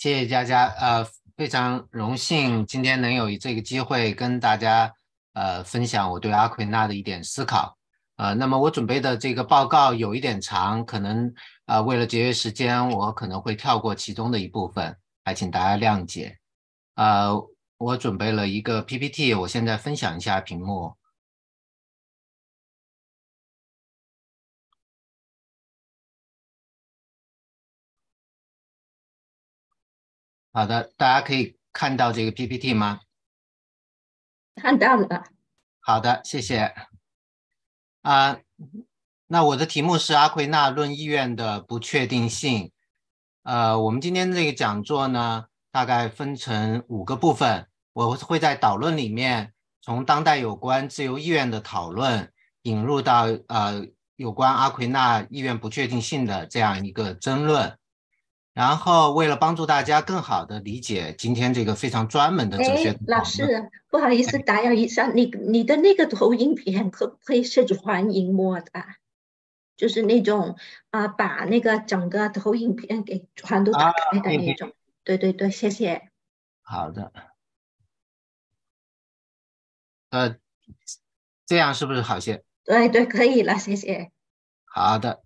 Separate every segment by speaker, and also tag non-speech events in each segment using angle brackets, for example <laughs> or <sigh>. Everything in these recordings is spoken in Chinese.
Speaker 1: 谢谢佳佳，呃，非常荣幸今天能有这个机会跟大家呃分享我对阿奎那的一点思考，呃，那么我准备的这个报告有一点长，可能啊为了节约时间，我可能会跳过其中的一部分，还请大家谅解。呃，我准备了一个 PPT，我现在分享一下屏幕。好的，大家可以看到这个 PPT 吗？
Speaker 2: 看到了。
Speaker 1: 好的，谢谢。啊，那我的题目是阿奎那论意愿的不确定性。呃，我们今天这个讲座呢，大概分成五个部分。我会在导论里面，从当代有关自由意愿的讨论，引入到呃有关阿奎那意愿不确定性的这样一个争论。然后，为了帮助大家更好的理解今天这个非常专门的哲学，
Speaker 2: 老师，不好意思打扰一下，你你的那个投影片可不可以是全荧幕的？就是那种啊，把那个整个投影片给全都打开的那种。对对对，谢谢。
Speaker 1: 好的。呃，这样是不是好些？
Speaker 2: 对对，可以了，谢谢。
Speaker 1: 好的。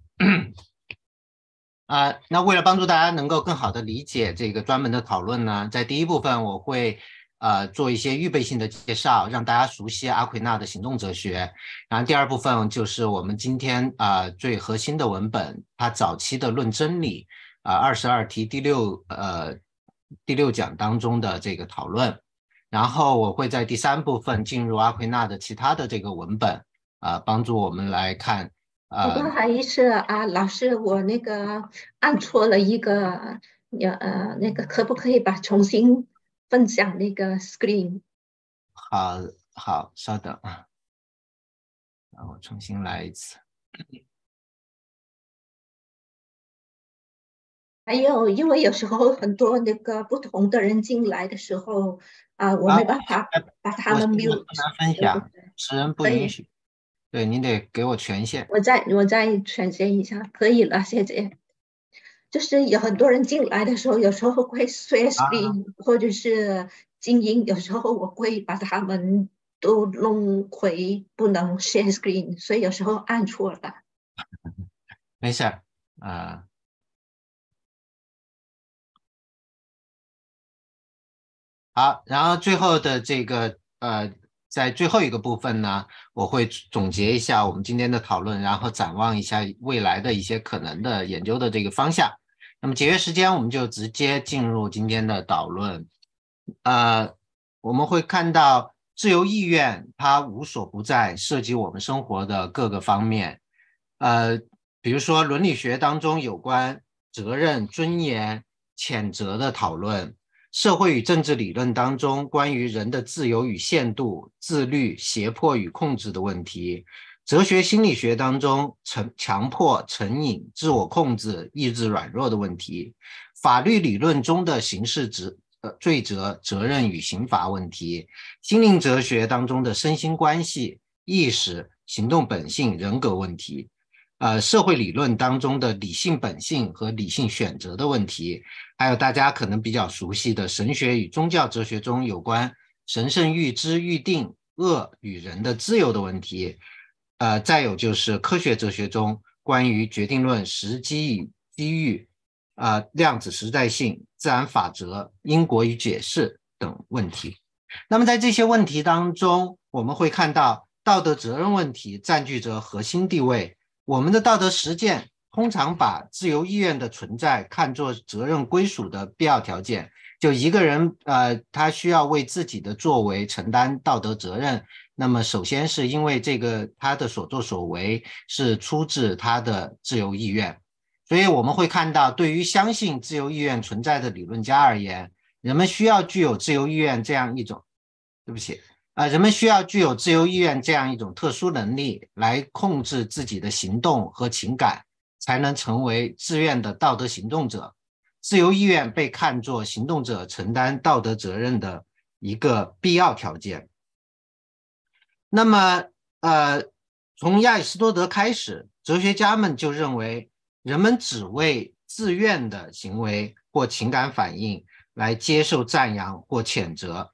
Speaker 1: 啊，那为了帮助大家能够更好的理解这个专门的讨论呢，在第一部分我会呃做一些预备性的介绍，让大家熟悉阿奎那的行动哲学。然后第二部分就是我们今天啊最核心的文本，它早期的论真理啊二十二题第六呃第六讲当中的这个讨论。然后我会在第三部分进入阿奎那的其他的这个文本啊，帮助我们来看。
Speaker 2: 不好意思啊，老师，我那个按错了一个，呃，那个可不可以把重新分享那个 screen？
Speaker 1: 好好，稍等啊，让我重新来一次。
Speaker 2: 还有，因为有时候很多那个不同的人进来的时候啊，我没办法把他们 mute。
Speaker 1: 不能分享，此人不允许。对，你得给我权限。
Speaker 2: 我再我再权限一下，可以了，谢谢。就是有很多人进来的时候，有时候会 share screen，或者是静音，有时候我会把他们都弄回不能 share screen，所以有时候按错了。<laughs>
Speaker 1: 没事儿啊。好，然后最后的这个呃。在最后一个部分呢，我会总结一下我们今天的讨论，然后展望一下未来的一些可能的研究的这个方向。那么节约时间，我们就直接进入今天的导论。呃，我们会看到自由意愿它无所不在，涉及我们生活的各个方面。呃，比如说伦理学当中有关责任、尊严、谴责的讨论。社会与政治理论当中关于人的自由与限度、自律、胁迫与控制的问题；哲学心理学当中成强迫、成瘾、自我控制、意志软弱的问题；法律理论中的刑事责呃罪责、责任与刑罚问题；心灵哲学当中的身心关系、意识、行动本性、人格问题；呃，社会理论当中的理性本性和理性选择的问题。还有大家可能比较熟悉的神学与宗教哲学中有关神圣预知预定恶与人的自由的问题，呃，再有就是科学哲学中关于决定论、时机与机遇、啊量子实在性、自然法则、因果与解释等问题。那么在这些问题当中，我们会看到道德责任问题占据着核心地位，我们的道德实践。通常把自由意愿的存在看作责任归属的必要条件。就一个人，呃，他需要为自己的作为承担道德责任。那么，首先是因为这个他的所作所为是出自他的自由意愿。所以我们会看到，对于相信自由意愿存在的理论家而言，人们需要具有自由意愿这样一种，对不起，啊，人们需要具有自由意愿这样一种特殊能力来控制自己的行动和情感。才能成为自愿的道德行动者，自由意愿被看作行动者承担道德责任的一个必要条件。那么，呃，从亚里士多德开始，哲学家们就认为，人们只为自愿的行为或情感反应来接受赞扬或谴责。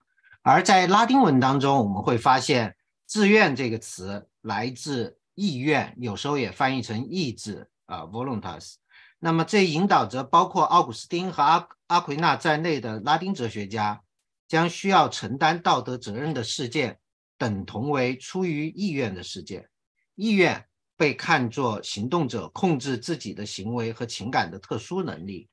Speaker 1: 而在拉丁文当中，我们会发现“自愿”这个词来自意愿，有时候也翻译成意志啊，voluntas。那么这引导着包括奥古斯丁和阿阿奎那在内的拉丁哲学家，将需要承担道德责任的事件等同为出于意愿的事件。意愿被看作行动者控制自己的行为和情感的特殊能力，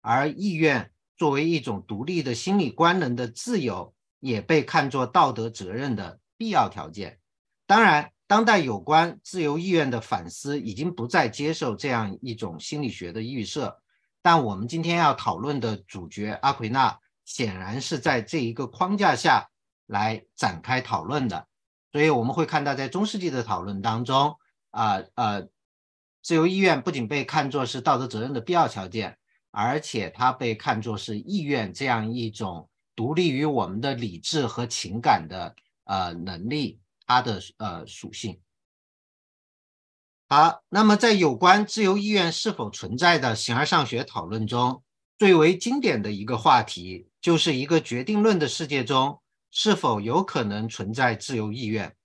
Speaker 1: 而意愿作为一种独立的心理官能的自由。也被看作道德责任的必要条件。当然，当代有关自由意愿的反思已经不再接受这样一种心理学的预设。但我们今天要讨论的主角阿奎那，显然是在这一个框架下来展开讨论的。所以我们会看到，在中世纪的讨论当中，啊呃，自由意愿不仅被看作是道德责任的必要条件，而且它被看作是意愿这样一种。独立于我们的理智和情感的呃能力，它的呃属性。好，那么在有关自由意愿是否存在的形而上学讨论中，最为经典的一个话题，就是一个决定论的世界中是否有可能存在自由意愿。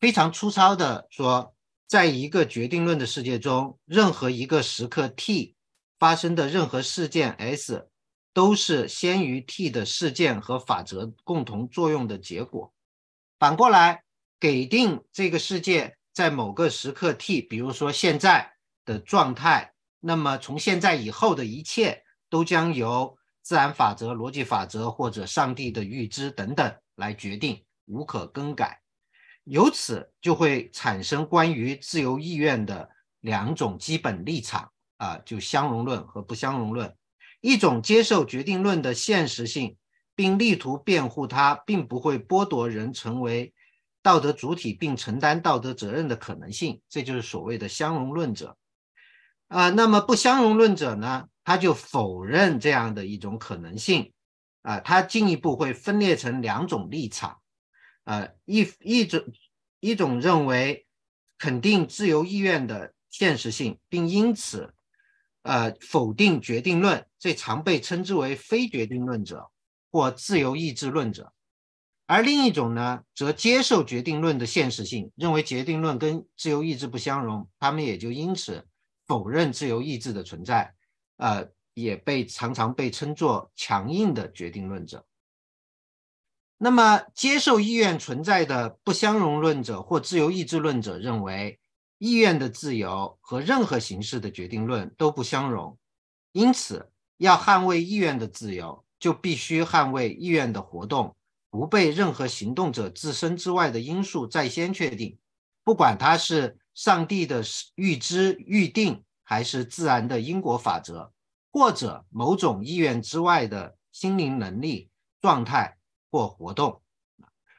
Speaker 1: 非常粗糙的说，在一个决定论的世界中，任何一个时刻 t 发生的任何事件 s。都是先于 t 的事件和法则共同作用的结果。反过来，给定这个世界在某个时刻 t，比如说现在的状态，那么从现在以后的一切都将由自然法则、逻辑法则或者上帝的预知等等来决定，无可更改。由此就会产生关于自由意愿的两种基本立场啊，就相容论和不相容论。一种接受决定论的现实性，并力图辩护它，并不会剥夺人成为道德主体并承担道德责任的可能性，这就是所谓的相容论者。啊，那么不相容论者呢？他就否认这样的一种可能性。啊，他进一步会分裂成两种立场。呃，一一种一种认为肯定自由意愿的现实性，并因此。呃，否定决定论，这常被称之为非决定论者或自由意志论者；而另一种呢，则接受决定论的现实性，认为决定论跟自由意志不相容，他们也就因此否认自由意志的存在。呃，也被常常被称作强硬的决定论者。那么，接受意愿存在的不相容论者或自由意志论者认为。意愿的自由和任何形式的决定论都不相容，因此要捍卫意愿的自由，就必须捍卫意愿的活动不被任何行动者自身之外的因素在先确定，不管它是上帝的预知预定，还是自然的因果法则，或者某种意愿之外的心灵能力状态或活动。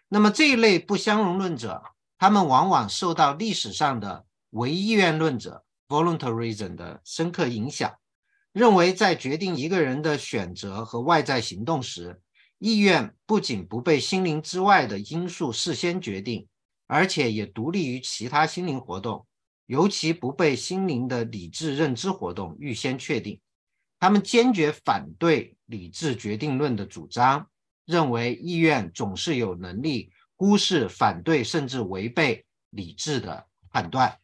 Speaker 1: 那么这一类不相容论者，他们往往受到历史上的。唯意愿论者 （voluntarism） 的深刻影响，认为在决定一个人的选择和外在行动时，意愿不仅不被心灵之外的因素事先决定，而且也独立于其他心灵活动，尤其不被心灵的理智认知活动预先确定。他们坚决反对理智决定论的主张，认为意愿总是有能力忽视、反对甚至违背理智的判断。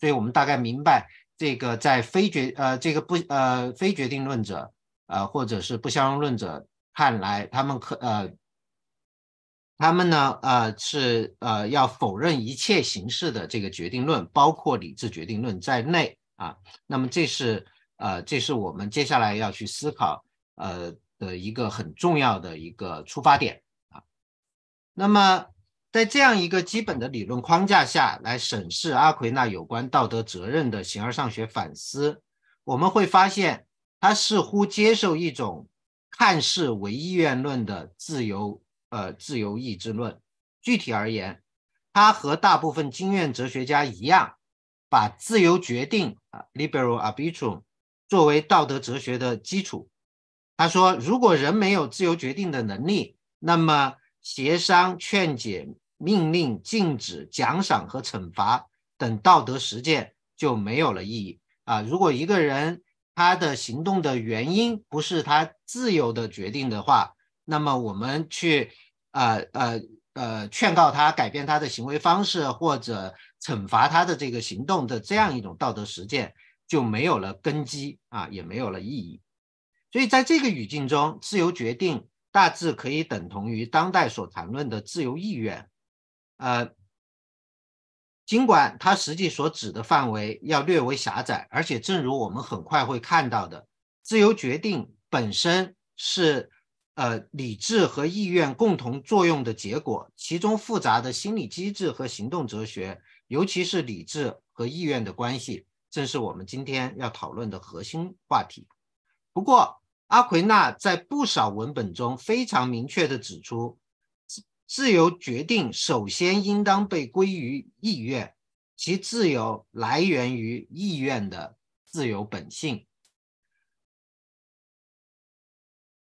Speaker 1: 所以我们大概明白，这个在非决呃这个不呃非决定论者呃或者是不相容论者看来，他们可呃他们呢呃是呃要否认一切形式的这个决定论，包括理智决定论在内啊。那么这是呃这是我们接下来要去思考呃的一个很重要的一个出发点啊。那么。在这样一个基本的理论框架下来审视阿奎那有关道德责任的形而上学反思，我们会发现他似乎接受一种看似唯意愿论的自由呃自由意志论。具体而言，他和大部分经验哲学家一样，把自由决定啊 liberal arbitrum 作为道德哲学的基础。他说，如果人没有自由决定的能力，那么协商、劝解、命令、禁止、奖赏和惩罚等道德实践就没有了意义啊！如果一个人他的行动的原因不是他自由的决定的话，那么我们去呃呃呃劝告他改变他的行为方式，或者惩罚他的这个行动的这样一种道德实践就没有了根基啊，也没有了意义。所以在这个语境中，自由决定大致可以等同于当代所谈论的自由意愿，呃。尽管它实际所指的范围要略为狭窄，而且正如我们很快会看到的，自由决定本身是呃理智和意愿共同作用的结果，其中复杂的心理机制和行动哲学，尤其是理智和意愿的关系，正是我们今天要讨论的核心话题。不过，阿奎那在不少文本中非常明确地指出。自由决定首先应当被归于意愿，其自由来源于意愿的自由本性。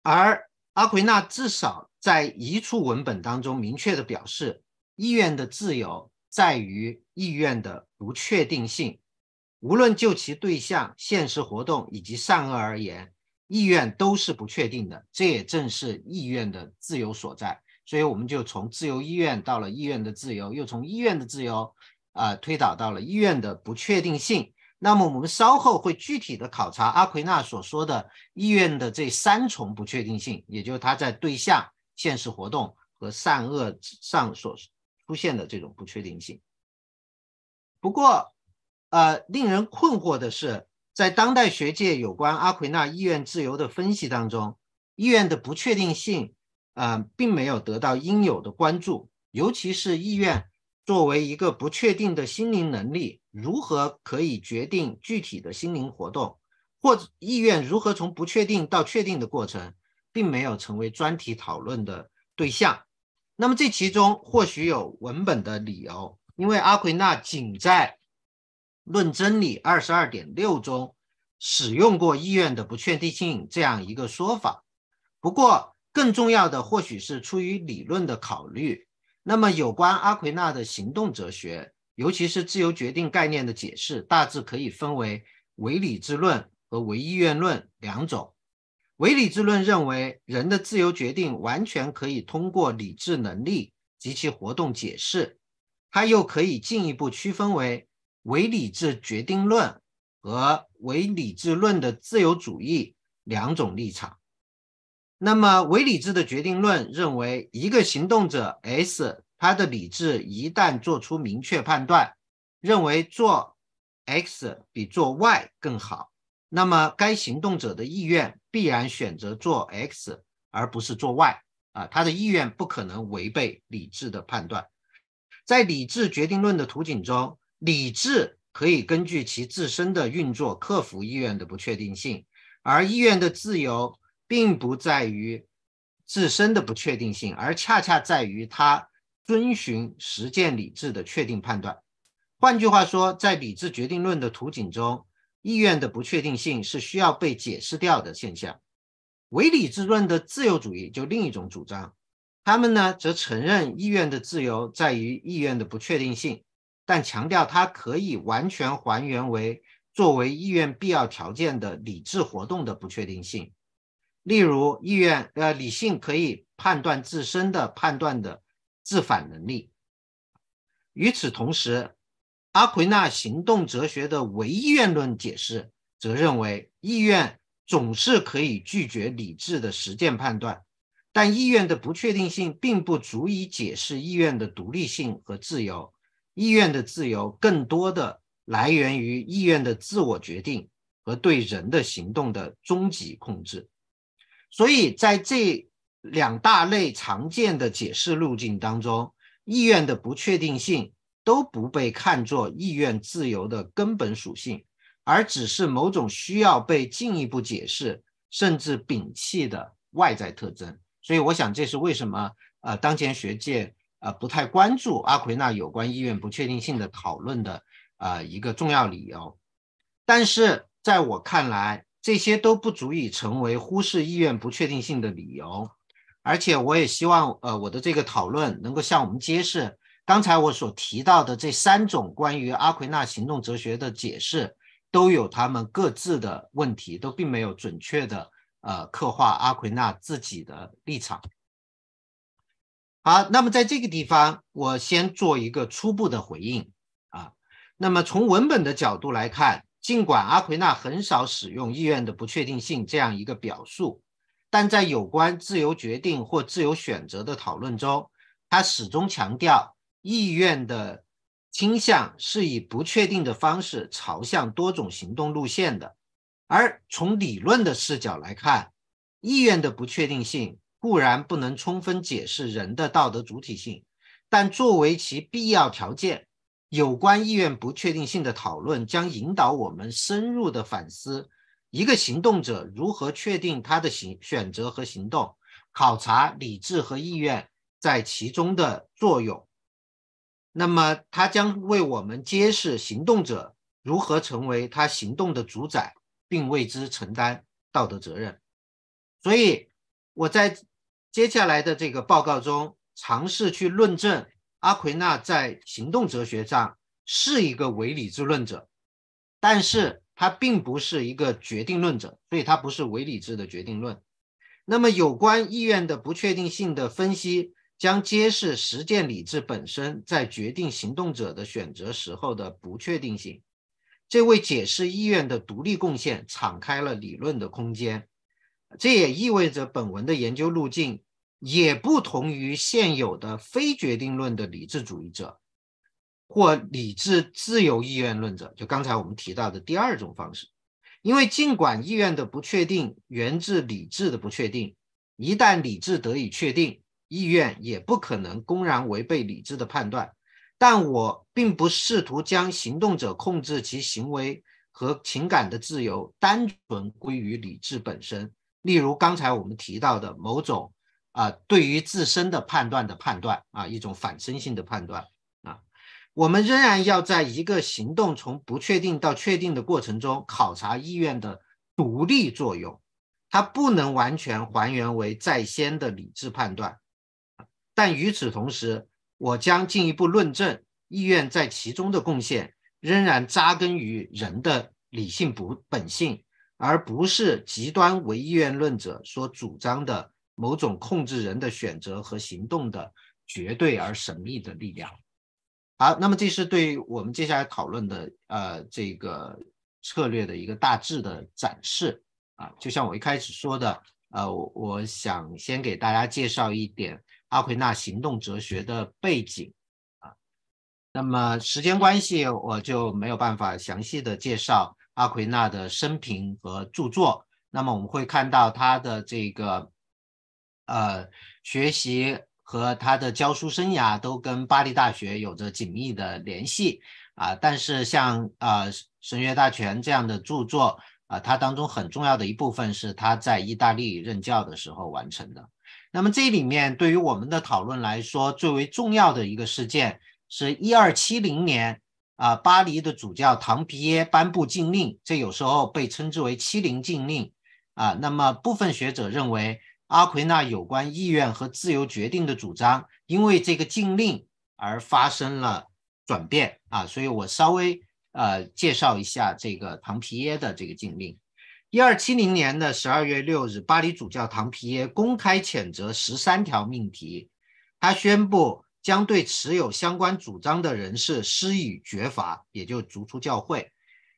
Speaker 1: 而阿奎那至少在一处文本当中明确的表示，意愿的自由在于意愿的不确定性。无论就其对象、现实活动以及善恶而言，意愿都是不确定的。这也正是意愿的自由所在。所以我们就从自由意愿到了意愿的自由，又从医院的自由啊推导到了医院的不确定性。那么我们稍后会具体的考察阿奎那所说的意愿的这三重不确定性，也就是他在对象、现实活动和善恶上所出现的这种不确定性。不过，呃，令人困惑的是，在当代学界有关阿奎那意愿自由的分析当中，意愿的不确定性。呃，并没有得到应有的关注，尤其是意愿作为一个不确定的心灵能力，如何可以决定具体的心灵活动，或者意愿如何从不确定到确定的过程，并没有成为专题讨论的对象。那么这其中或许有文本的理由，因为阿奎那仅在《论真理》二十二点六中使用过意愿的不确定性这样一个说法，不过。更重要的或许是出于理论的考虑。那么，有关阿奎那的行动哲学，尤其是自由决定概念的解释，大致可以分为唯理智论和唯意愿论两种。唯理智论认为，人的自由决定完全可以通过理智能力及其活动解释。它又可以进一步区分为唯理智决定论和唯理智论的自由主义两种立场。那么，唯理智的决定论认为，一个行动者 S，他的理智一旦做出明确判断，认为做 X 比做 Y 更好，那么该行动者的意愿必然选择做 X 而不是做 Y 啊，他的意愿不可能违背理智的判断。在理智决定论的图景中，理智可以根据其自身的运作克服意愿的不确定性，而意愿的自由。并不在于自身的不确定性，而恰恰在于它遵循实践理智的确定判断。换句话说，在理智决定论的图景中，意愿的不确定性是需要被解释掉的现象。唯理智论的自由主义就另一种主张，他们呢则承认意愿的自由在于意愿的不确定性，但强调它可以完全还原为作为意愿必要条件的理智活动的不确定性。例如，意愿呃，理性可以判断自身的判断的自反能力。与此同时，阿奎那行动哲学的唯意愿论解释则认为，意愿总是可以拒绝理智的实践判断，但意愿的不确定性并不足以解释意愿的独立性和自由。意愿的自由更多的来源于意愿的自我决定和对人的行动的终极控制。所以在这两大类常见的解释路径当中，意愿的不确定性都不被看作意愿自由的根本属性，而只是某种需要被进一步解释甚至摒弃的外在特征。所以，我想这是为什么呃当前学界呃不太关注阿奎那有关意愿不确定性的讨论的呃一个重要理由。但是在我看来，这些都不足以成为忽视意愿不确定性的理由，而且我也希望，呃，我的这个讨论能够向我们揭示，刚才我所提到的这三种关于阿奎那行动哲学的解释，都有他们各自的问题，都并没有准确的呃刻画阿奎那自己的立场。好，那么在这个地方，我先做一个初步的回应啊。那么从文本的角度来看，尽管阿奎那很少使用意愿的不确定性这样一个表述，但在有关自由决定或自由选择的讨论中，他始终强调意愿的倾向是以不确定的方式朝向多种行动路线的。而从理论的视角来看，意愿的不确定性。固然不能充分解释人的道德主体性，但作为其必要条件，有关意愿不确定性的讨论将引导我们深入的反思一个行动者如何确定他的行选择和行动，考察理智和意愿在其中的作用。那么，它将为我们揭示行动者如何成为他行动的主宰，并为之承担道德责任。所以，我在。接下来的这个报告中，尝试去论证阿奎那在行动哲学上是一个唯理智论者，但是他并不是一个决定论者，所以他不是唯理智的决定论。那么，有关意愿的不确定性的分析将揭示实践理智本身在决定行动者的选择时候的不确定性，这为解释意愿的独立贡献敞开了理论的空间。这也意味着本文的研究路径也不同于现有的非决定论的理智主义者或理智自由意愿论者，就刚才我们提到的第二种方式。因为尽管意愿的不确定源自理智的不确定，一旦理智得以确定，意愿也不可能公然违背理智的判断。但我并不试图将行动者控制其行为和情感的自由单纯归于理智本身。例如刚才我们提到的某种啊，对于自身的判断的判断啊，一种反身性的判断啊，我们仍然要在一个行动从不确定到确定的过程中考察意愿的独立作用，它不能完全还原为在先的理智判断。但与此同时，我将进一步论证意愿在其中的贡献仍然扎根于人的理性不本性。而不是极端唯意愿论者所主张的某种控制人的选择和行动的绝对而神秘的力量。好，那么这是对我们接下来讨论的呃这个策略的一个大致的展示啊。就像我一开始说的，呃，我想先给大家介绍一点阿奎那行动哲学的背景啊。那么时间关系，我就没有办法详细的介绍。阿奎那的生平和著作，那么我们会看到他的这个呃学习和他的教书生涯都跟巴黎大学有着紧密的联系啊。但是像啊《神学大全》这样的著作啊，它当中很重要的一部分是他在意大利任教的时候完成的。那么这里面对于我们的讨论来说，最为重要的一个事件是一二七零年。啊，巴黎的主教唐皮耶颁布禁令，这有时候被称之为“欺凌禁令”啊。那么，部分学者认为，阿奎那有关意愿和自由决定的主张，因为这个禁令而发生了转变啊。所以我稍微呃介绍一下这个唐皮耶的这个禁令。一二七零年的十二月六日，巴黎主教唐皮耶公开谴责十三条命题，他宣布。将对持有相关主张的人士施以绝罚，也就逐出教会。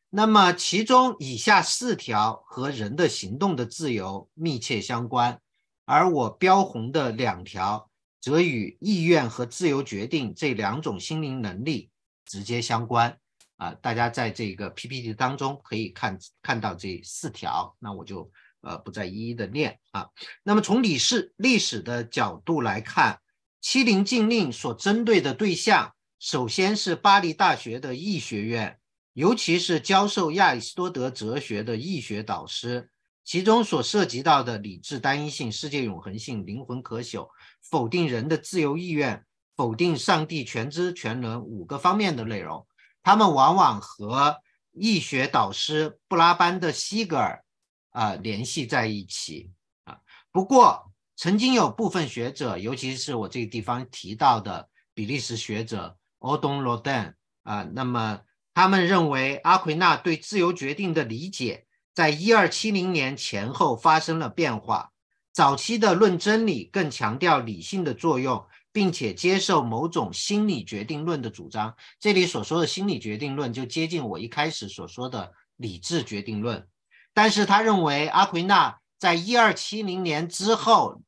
Speaker 1: 那么，其中以下四条和人的行动的自由密切相关，而我标红的两条则与意愿和自由决定这两种心灵能力直接相关。啊，大家在这个 PPT 当中可以看看到这四条，那我就呃不再一一的念啊。那么，从历史历史的角度来看。欺凌禁令所针对的对象，首先是巴黎大学的易学院，尤其是教授亚里士多德哲学的易学导师，其中所涉及到的理智单一性、世界永恒性、灵魂可朽、否定人的自由意愿、否定上帝全知全能五个方面的内容，他们往往和易学导师布拉班的西格尔啊联系在一起啊。不过，曾经有部分学者，尤其是我这个地方提到的比利时学者欧东罗丹啊，那么他们认为阿奎那对自由决定的理解，在一二七零年前后发生了变化。早期的论真理更强调理性的作用，并且接受某种心理决定论的主张。这里所说的心理决定论，就接近我一开始所说的理智决定论。但是他认为阿奎那在一二七零年之后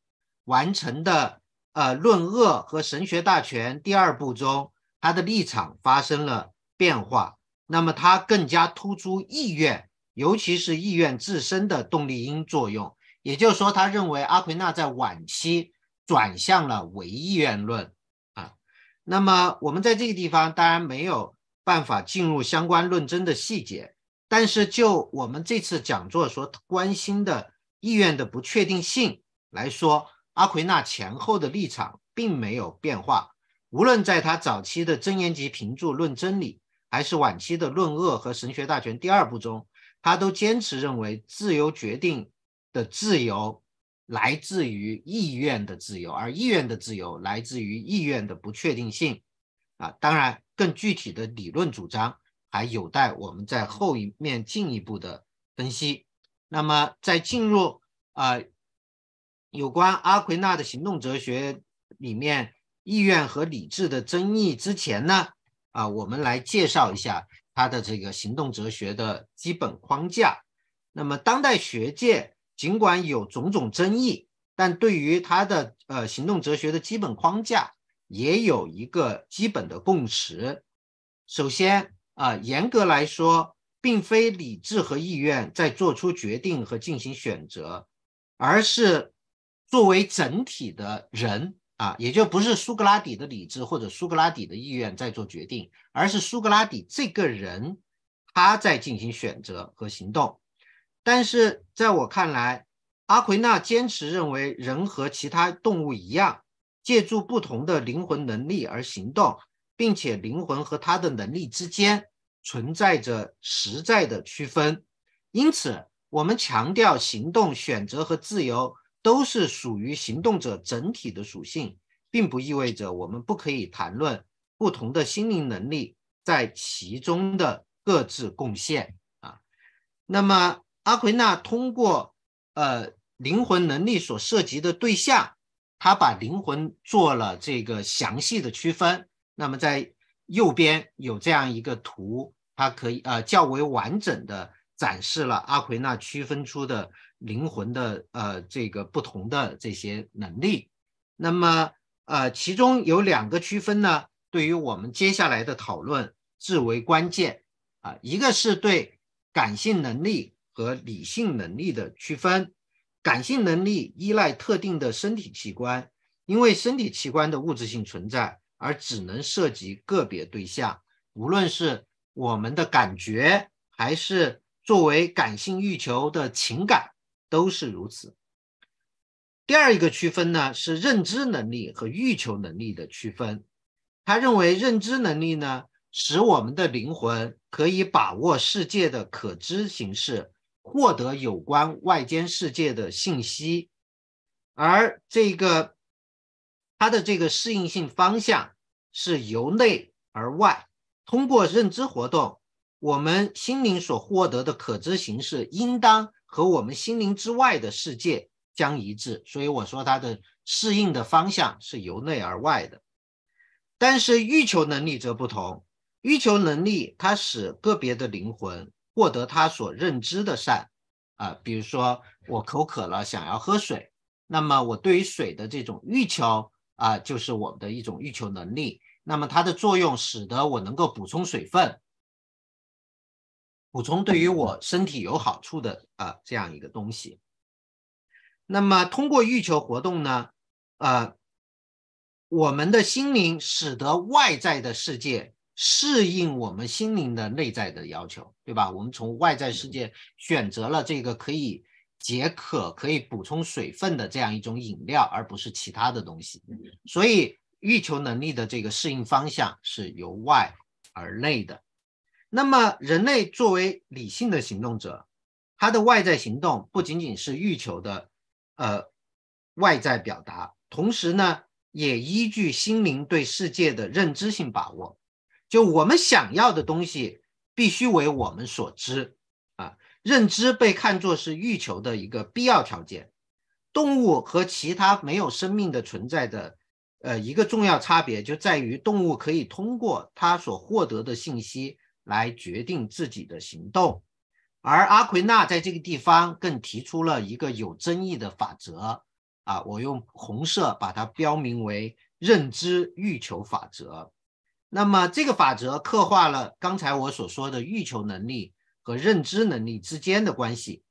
Speaker 1: 完成的呃《论恶和神学大全》第二部中，他的立场发生了变化。那么他更加突出意愿，尤其是意愿自身的动力因作用。也就是说，他认为阿奎那在晚期转向了唯意愿论啊。那么我们在这个地方当然没有办法进入相关论证的细节，但是就我们这次讲座所关心的意愿的不确定性来说，阿奎那前后的立场并没有变化。无论在他早期的真言集评注《论真理》，还是晚期的《论恶和神学大全》第二部中，他都坚持认为自由决定。的自由来自于意愿的自由，而意愿的自由来自于意愿的不确定性啊。当然，更具体的理论主张还有待我们在后一面进一步的分析。那么，在进入啊有关阿奎那的行动哲学里面意愿和理智的争议之前呢，啊，我们来介绍一下他的这个行动哲学的基本框架。那么，当代学界。尽管有种种争议，但对于他的呃行动哲学的基本框架，也有一个基本的共识。首先啊，严格来说，并非理智和意愿在做出决定和进行选择，而是作为整体的人啊，也就不是苏格拉底的理智或者苏格拉底的意愿在做决定，而是苏格拉底这个人他在进行选择和行动。但是在我看来，阿奎那坚持认为人和其他动物一样，借助不同的灵魂能力而行动，并且灵魂和他的能力之间存在着实在的区分。因此，我们强调行动、选择和自由都是属于行动者整体的属性，并不意味着我们不可以谈论不同的心灵能力在其中的各自贡献啊。那么。阿奎那通过呃灵魂能力所涉及的对象，他把灵魂做了这个详细的区分。那么在右边有这样一个图，它可以呃较为完整的展示了阿奎那区分出的灵魂的呃这个不同的这些能力。那么呃其中有两个区分呢，对于我们接下来的讨论至为关键啊，一个是对感性能力。和理性能力的区分，感性能力依赖特定的身体器官，因为身体器官的物质性存在，而只能涉及个别对象，无论是我们的感觉，还是作为感性欲求的情感，都是如此。第二一个区分呢，是认知能力和欲求能力的区分。他认为认知能力呢，使我们的灵魂可以把握世界的可知形式。获得有关外间世界的信息，而这个它的这个适应性方向是由内而外。通过认知活动，我们心灵所获得的可知形式应当和我们心灵之外的世界相一致。所以我说它的适应的方向是由内而外的。但是欲求能力则不同，欲求能力它使个别的灵魂。获得他所认知的善啊，比如说我口渴了，想要喝水，那么我对于水的这种欲求啊，就是我们的一种欲求能力。那么它的作用使得我能够补充水分，补充对于我身体有好处的啊这样一个东西。那么通过欲求活动呢，呃，我们的心灵使得外在的世界。适应我们心灵的内在的要求，对吧？我们从外在世界选择了这个可以解渴、可以补充水分的这样一种饮料，而不是其他的东西。所以，欲求能力的这个适应方向是由外而内的。那么，人类作为理性的行动者，他的外在行动不仅仅是欲求的呃外在表达，同时呢，也依据心灵对世界的认知性把握。就我们想要的东西，必须为我们所知啊。认知被看作是欲求的一个必要条件。动物和其他没有生命的存在的，呃，一个重要差别就在于动物可以通过它所获得的信息来决定自己的行动，而阿奎那在这个地方更提出了一个有争议的法则啊，我用红色把它标明为认知欲求法则。那么这个法则刻画了刚才我所说的欲求能力和认知能力之间的关系。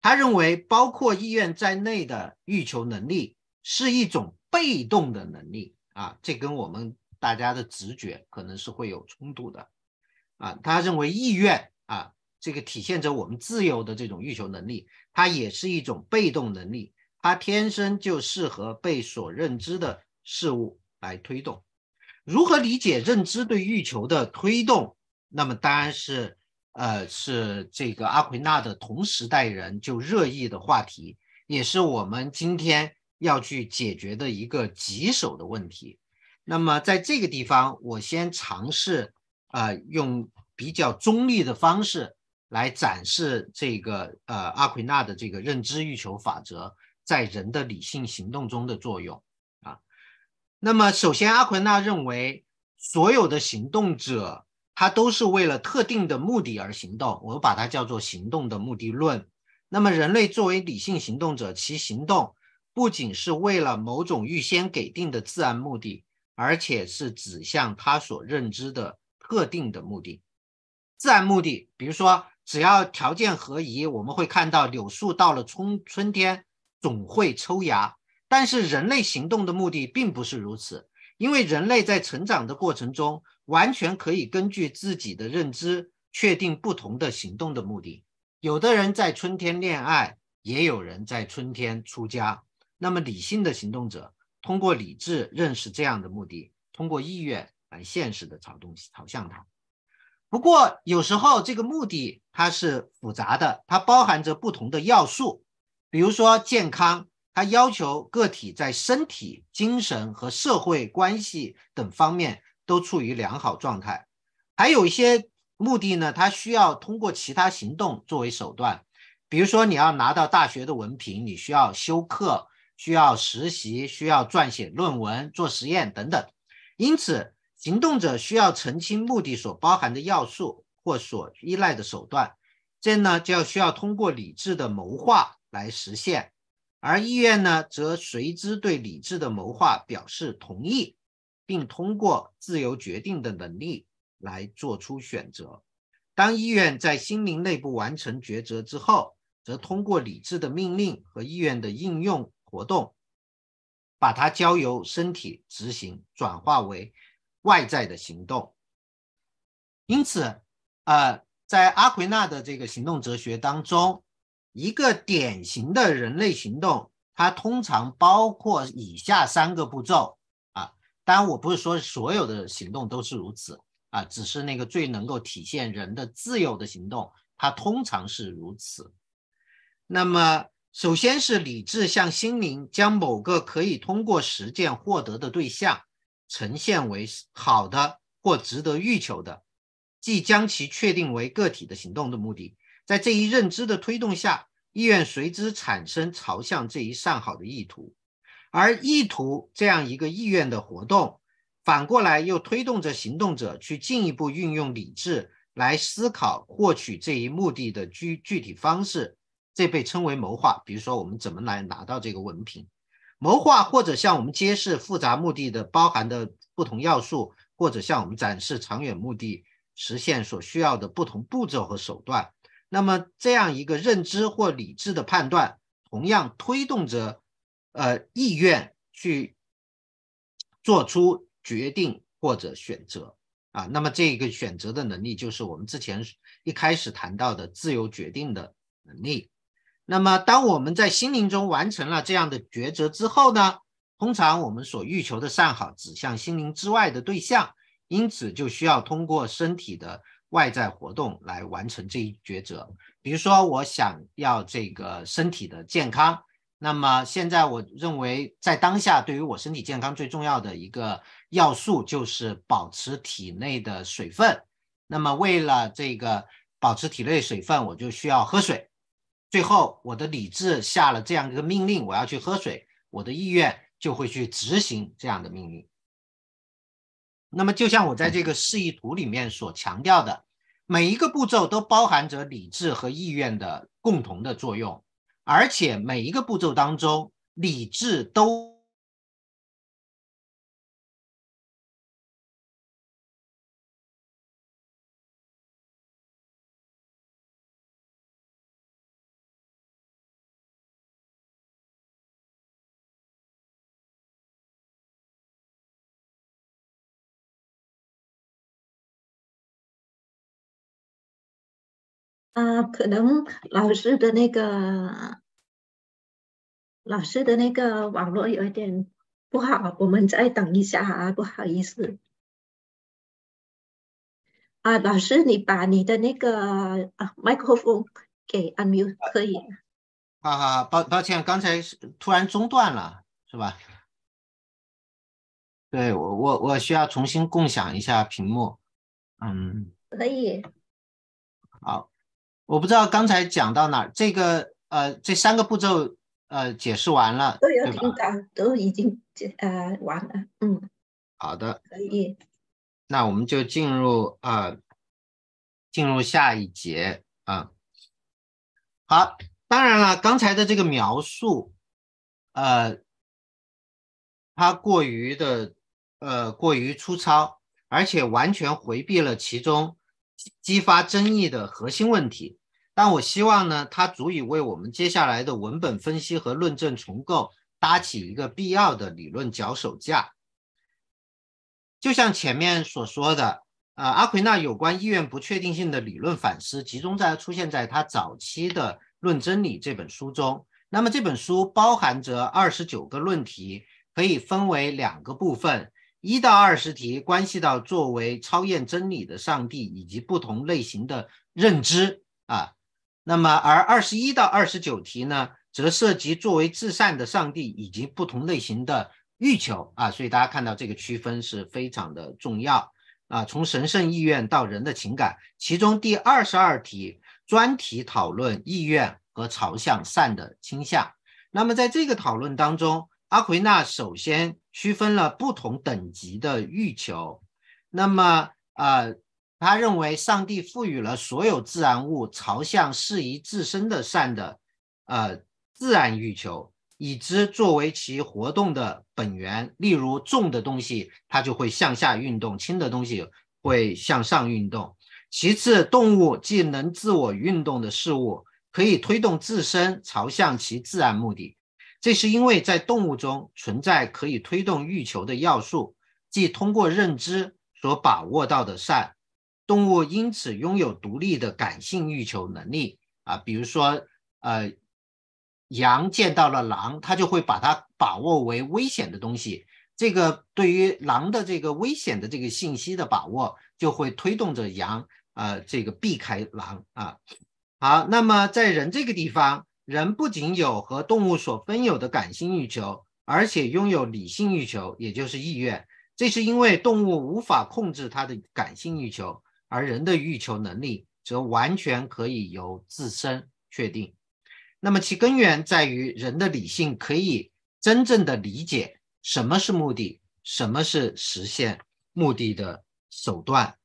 Speaker 1: 他认为，包括意愿在内的欲求能力是一种被动的能力啊，这跟我们大家的直觉可能是会有冲突的啊。他认为意愿啊，这个体现着我们自由的这种欲求能力，它也是一种被动能力，它天生就适合被所认知的事物来推动。如何理解认知对欲求的推动？那么当然是。呃，是这个阿奎那的同时代人就热议的话题，也是我们今天要去解决的一个棘手的问题。那么在这个地方，我先尝试啊，用比较中立的方式来展示这个呃阿奎那的这个认知欲求法则在人的理性行动中的作用啊。那么首先，阿奎那认为所有的行动者。它都是为了特定的目的而行动，我把它叫做行动的目的论。那么，人类作为理性行动者，其行动不仅是为了某种预先给定的自然目的，而且是指向他所认知的特定的目的。自然目的，比如说，只要条件合宜，我们会看到柳树到了春春天总会抽芽。但是，人类行动的目的并不是如此，因为人类在成长的过程中。完全可以根据自己的认知确定不同的行动的目的。有的人在春天恋爱，也有人在春天出家。那么理性的行动者通过理智认识这样的目的，通过意愿来现实的朝东西朝向它。不过有时候这个目的它是复杂的，它包含着不同的要素。比如说健康，它要求个体在身体、精神和社会关系等方面。都处于良好状态，还有一些目的呢，它需要通过其他行动作为手段，比如说你要拿到大学的文凭，你需要修课、需要实习、需要撰写论文、做实验等等。因此，行动者需要澄清目的所包含的要素或所依赖的手段，这呢就要需要通过理智的谋划来实现，而意愿呢则随之对理智的谋划表示同意。并通过自由决定的能力来做出选择。当意愿在心灵内部完成抉择之后，则通过理智的命令和意愿的应用活动，把它交由身体执行，转化为外在的行动。因此，呃，在阿奎那的这个行动哲学当中，一个典型的人类行动，它通常包括以下三个步骤。当然，我不是说所有的行动都是如此啊，只是那个最能够体现人的自由的行动，它通常是如此。那么，首先是理智向心灵将某个可以通过实践获得的对象呈现为好的或值得欲求的，即将其确定为个体的行动的目的。在这一认知的推动下，意愿随之产生朝向这一善好的意图。而意图这样一个意愿的活动，反过来又推动着行动者去进一步运用理智来思考获取这一目的的具具体方式，这被称为谋划。比如说，我们怎么来拿到这个文凭？谋划或者向我们揭示复杂目的的包含的不同要素，或者向我们展示长远目的实现所需要的不同步骤和手段。那么，这样一个认知或理智的判断，同样推动着。呃，意愿去做出决定或者选择啊，那么这个选择的能力就是我们之前一开始谈到的自由决定的能力。那么，当我们在心灵中完成了这样的抉择之后呢，通常我们所欲求的善好指向心灵之外的对象，因此就需要通过身体的外在活动来完成这一抉择。比如说，我想要这个身体的健康。那么现在，我认为在当下，对于我身体健康最重要的一个要素就是保持体内的水分。那么为了这个保持体内水分，我就需要喝水。最后，我的理智下了这样一个命令，我要去喝水，我的意愿就会去执行这样的命令。那么，就像我在这个示意图里面所强调的，每一个步骤都包含着理智和意愿的共同的作用，而且每一个步骤当中，理智都。
Speaker 2: 啊，可能老师的那个老师的那个网络有一点不好，我们再等一下啊，不好意思。啊，老师，你把你的那个啊麦克风给 unmute 可以。
Speaker 1: 啊好好，抱抱歉，刚才突然中断了，是吧？对我我我需要重新共享一下屏幕。嗯，
Speaker 2: 可以。
Speaker 1: 好。我不知道刚才讲到哪儿，这个呃，这三个步骤呃解释完了，
Speaker 2: 都有听到，都已经解呃完了，嗯，
Speaker 1: 好的，
Speaker 2: 可以，
Speaker 1: 那我们就进入啊，进入下一节啊，好，当然了，刚才的这个描述，呃，它过于的呃过于粗糙，而且完全回避了其中。激发争议的核心问题，但我希望呢，它足以为我们接下来的文本分析和论证重构搭起一个必要的理论脚手架。就像前面所说的，呃，阿奎那有关意愿不确定性的理论反思，集中在出现在他早期的《论真理》这本书中。那么这本书包含着二十九个论题，可以分为两个部分。一到二十题关系到作为超验真理的上帝以及不同类型的认知啊，那么而二十一到二十九题呢，则涉及作为至善的上帝以及不同类型的欲求啊，所以大家看到这个区分是非常的重要啊。从神圣意愿到人的情感，其中第二十二题专题讨论意愿和朝向善的倾向。那么在这个讨论当中，阿奎那首先。区分了不同等级的欲求，那么呃，他认为上帝赋予了所有自然物朝向适宜自身的善的呃自然欲求，以之作为其活动的本源。例如重的东西它就会向下运动，轻的东西会向上运动。其次，动物既能自我运动的事物，可以推动自身朝向其自然目的。这是因为在动物中存在可以推动欲求的要素，即通过认知所把握到的善，动物因此拥有独立的感性欲求能力啊。比如说，呃，羊见到了狼，它就会把它把握为危险的东西。这个对于狼的这个危险的这个信息的把握，就会推动着羊啊，这个避开狼啊。好，那么在人这个地方。人不仅有和动物所分有的感性欲求，而且拥有理性欲求，也就是意愿。这是因为动物无法控制它的感性欲求，而人的欲求能力则完全可以由自身确定。那么其根源在于人的理性可以真正的理解什么是目的，什么是实现目的的手段。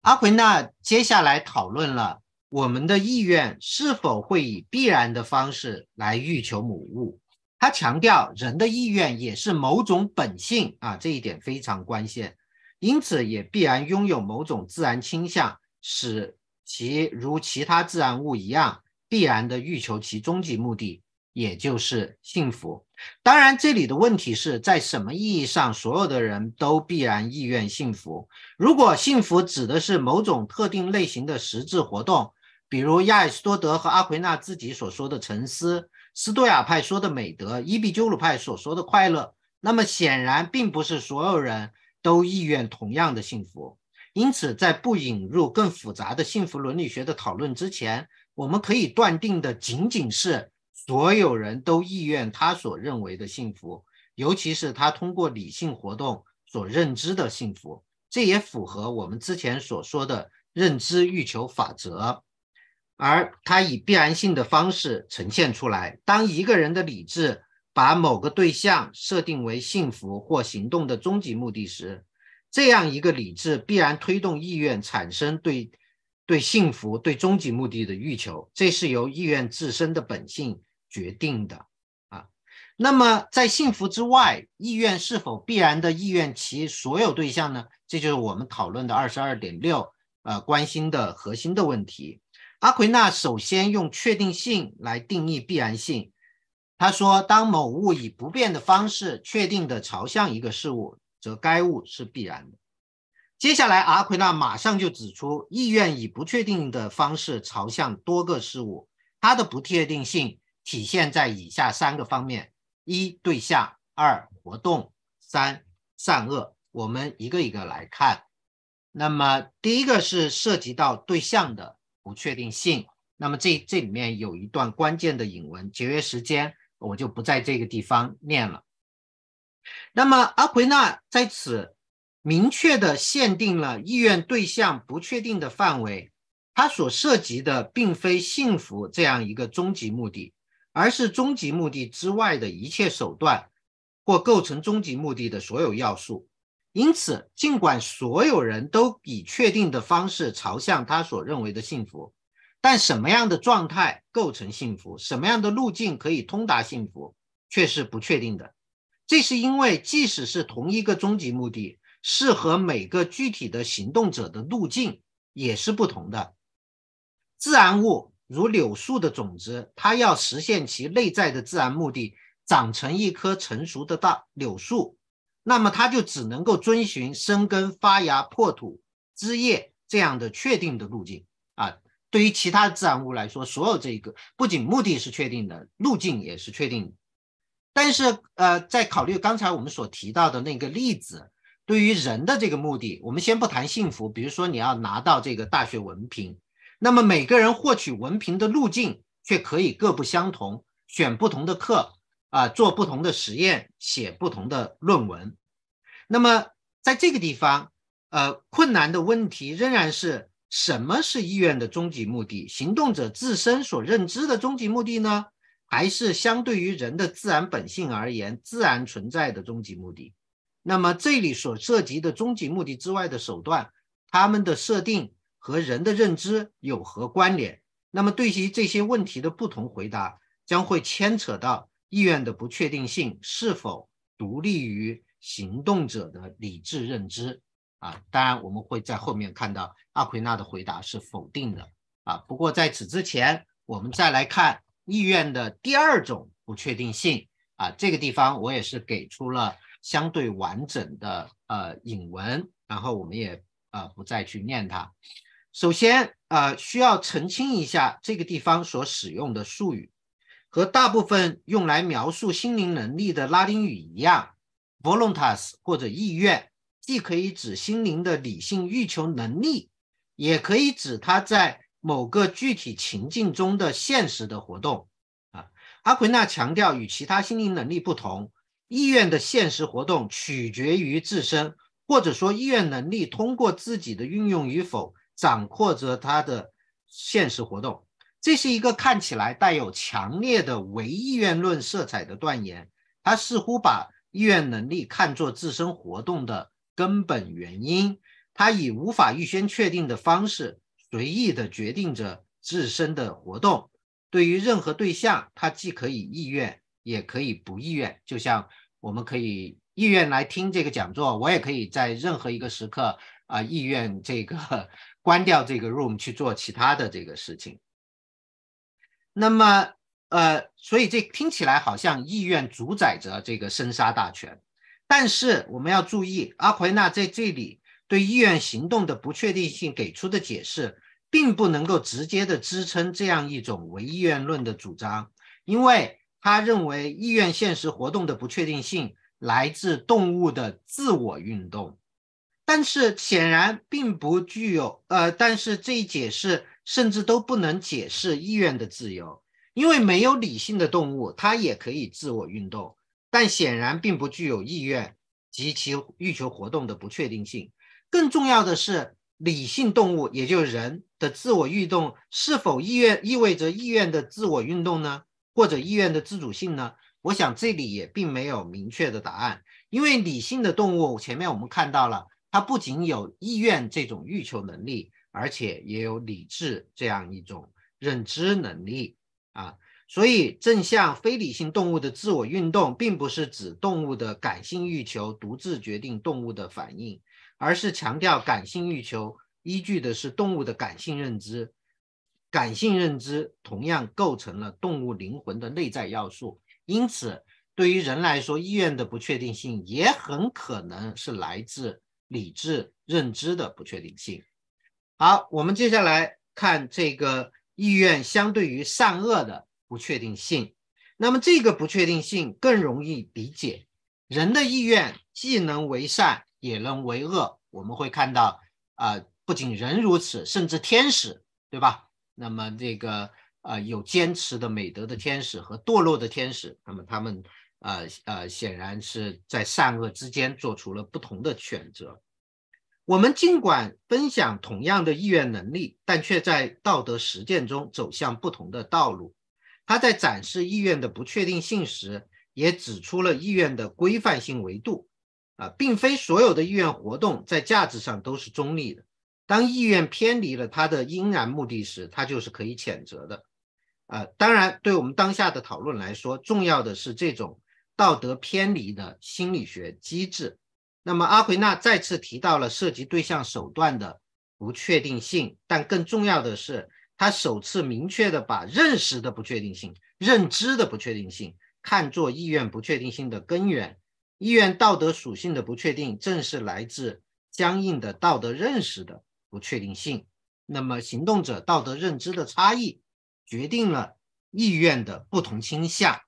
Speaker 1: 阿奎那接下来讨论了。我们的意愿是否会以必然的方式来欲求某物？他强调，人的意愿也是某种本性啊，这一点非常关键。因此，也必然拥有某种自然倾向，使其如其他自然物一样，必然的欲求其终极目的，也就是幸福。当然，这里的问题是在什么意义上，所有的人都必然意愿幸福？如果幸福指的是某种特定类型的实质活动，比如亚里士多德和阿奎那自己所说的沉思，斯多亚派说的美德，伊壁鸠鲁派所说的快乐，那么显然并不是所有人都意愿同样的幸福。因此，在不引入更复杂的幸福伦理学的讨论之前，我们可以断定的仅仅是所有人都意愿他所认为的幸福，尤其是他通过理性活动所认知的幸福。这也符合我们之前所说的认知欲求法则，而它以必然性的方式呈现出来。当一个人的理智把某个对象设定为幸福或行动的终极目的时，这样一个理智必然推动意愿产生对对幸福、对终极目的的欲求，这是由意愿自身的本性决定的啊。那么，在幸福之外，意愿是否必然的意愿其所有对象呢？这就是我们讨论的二十二点六，呃，关心的核心的问题。阿奎那首先用确定性来定义必然性。他说，当某物以不变的方式确定的朝向一个事物，则该物是必然的。接下来，阿奎那马上就指出，意愿以不确定的方式朝向多个事物，它的不确定性体现在以下三个方面。一对象，二活动，三善恶。我们一个一个来看。那么第一个是涉及到对象的不确定性。那么这这里面有一段关键的引文，节约时间，我就不在这个地方念了。那么阿奎那在此明确的限定了意愿对象不确定的范围，它所涉及的并非幸福这样一个终极目的。而是终极目的之外的一切手段，或构成终极目的的所有要素。因此，尽管所有人都以确定的方式朝向他所认为的幸福，但什么样的状态构成幸福，什么样的路径可以通达幸福，却是不确定的。这是因为，即使是同一个终极目的，适合每个具体的行动者的路径也是不同的。自然物。如柳树的种子，它要实现其内在的自然目的，长成一棵成熟的大柳树，那么它就只能够遵循生根、发芽、破土、枝叶这样的确定的路径啊。对于其他自然物来说，所有这一个不仅目的是确定的，路径也是确定的。但是，呃，在考虑刚才我们所提到的那个例子，对于人的这个目的，我们先不谈幸福，比如说你要拿到这个大学文凭。那么每个人获取文凭的路径却可以各不相同，选不同的课啊，做不同的实验，写不同的论文。那么在这个地方，呃，困难的问题仍然是什么是意愿的终极目的？行动者自身所认知的终极目的呢？还是相对于人的自然本性而言，自然存在的终极目的？那么这里所涉及的终极目的之外的手段，他们的设定。和人的认知有何关联？那么对于这些问题的不同回答，将会牵扯到意愿的不确定性是否独立于行动者的理智认知啊。当然，我们会在后面看到阿奎那的回答是否定的啊。不过在此之前，我们再来看意愿的第二种不确定性啊。这个地方我也是给出了相对完整的呃引文，然后我们也呃不再去念它。首先，呃，需要澄清一下这个地方所使用的术语，和大部分用来描述心灵能力的拉丁语一样，voluntas 或者意愿，既可以指心灵的理性欲求能力，也可以指它在某个具体情境中的现实的活动。啊，阿奎那强调，与其他心灵能力不同，意愿的现实活动取决于自身，或者说意愿能力通过自己的运用与否。掌握着他的现实活动，这是一个看起来带有强烈的唯意愿论色彩的断言。他似乎把意愿能力看作自身活动的根本原因。他以无法预先确定的方式，随意的决定着自身的活动。对于任何对象，他既可以意愿，也可以不意愿。就像我们可以意愿来听这个讲座，我也可以在任何一个时刻啊意愿这个。<laughs> 关掉这个 room 去做其他的这个事情，那么呃，所以这听起来好像意愿主宰着这个生杀大权，但是我们要注意，阿奎那在这里对意愿行动的不确定性给出的解释，并不能够直接的支撑这样一种唯意愿论的主张，因为他认为意愿现实活动的不确定性来自动物的自我运动。但是显然并不具有，呃，但是这一解释甚至都不能解释意愿的自由，因为没有理性的动物，它也可以自我运动，但显然并不具有意愿及其欲求活动的不确定性。更重要的是，理性动物也就是人的自我运动是否意愿意味着意愿的自我运动呢？或者意愿的自主性呢？我想这里也并没有明确的答案，因为理性的动物前面我们看到了，它不仅有意愿这种欲求能力，而且也有理智这样一种认知能力啊。所以，正向非理性动物的自我运动，并不是指动物的感性欲求独自决定动物的反应，而是强调感性欲求依据的是动物的感性认知。感性认知同样构成了动物灵魂的内在要素。因此，对于人来说，意愿的不确定性也很可能是来自理智认知的不确定性。好，我们接下来看这个意愿相对于善恶的。不确定性，那么这个不确定性更容易理解。人的意愿既能为善，也能为恶。我们会看到，啊，不仅人如此，甚至天使，对吧？那么这个，呃，有坚持的美德的天使和堕落的天使，那么他们，呃呃，显然是在善恶之间做出了不同的选择。我们尽管分享同样的意愿能力，但却在道德实践中走向不同的道路。他在展示意愿的不确定性时，也指出了意愿的规范性维度。啊，并非所有的意愿活动在价值上都是中立的。当意愿偏离了它的应然目的时，它就是可以谴责的。啊，当然，对我们当下的讨论来说，重要的是这种道德偏离的心理学机制。那么，阿奎那再次提到了涉及对象手段的不确定性，但更重要的是。他首次明确的把认识的不确定性、认知的不确定性看作意愿不确定性的根源。意愿道德属性的不确定，正是来自僵硬的道德认识的不确定性。那么，行动者道德认知的差异决定了意愿的不同倾向，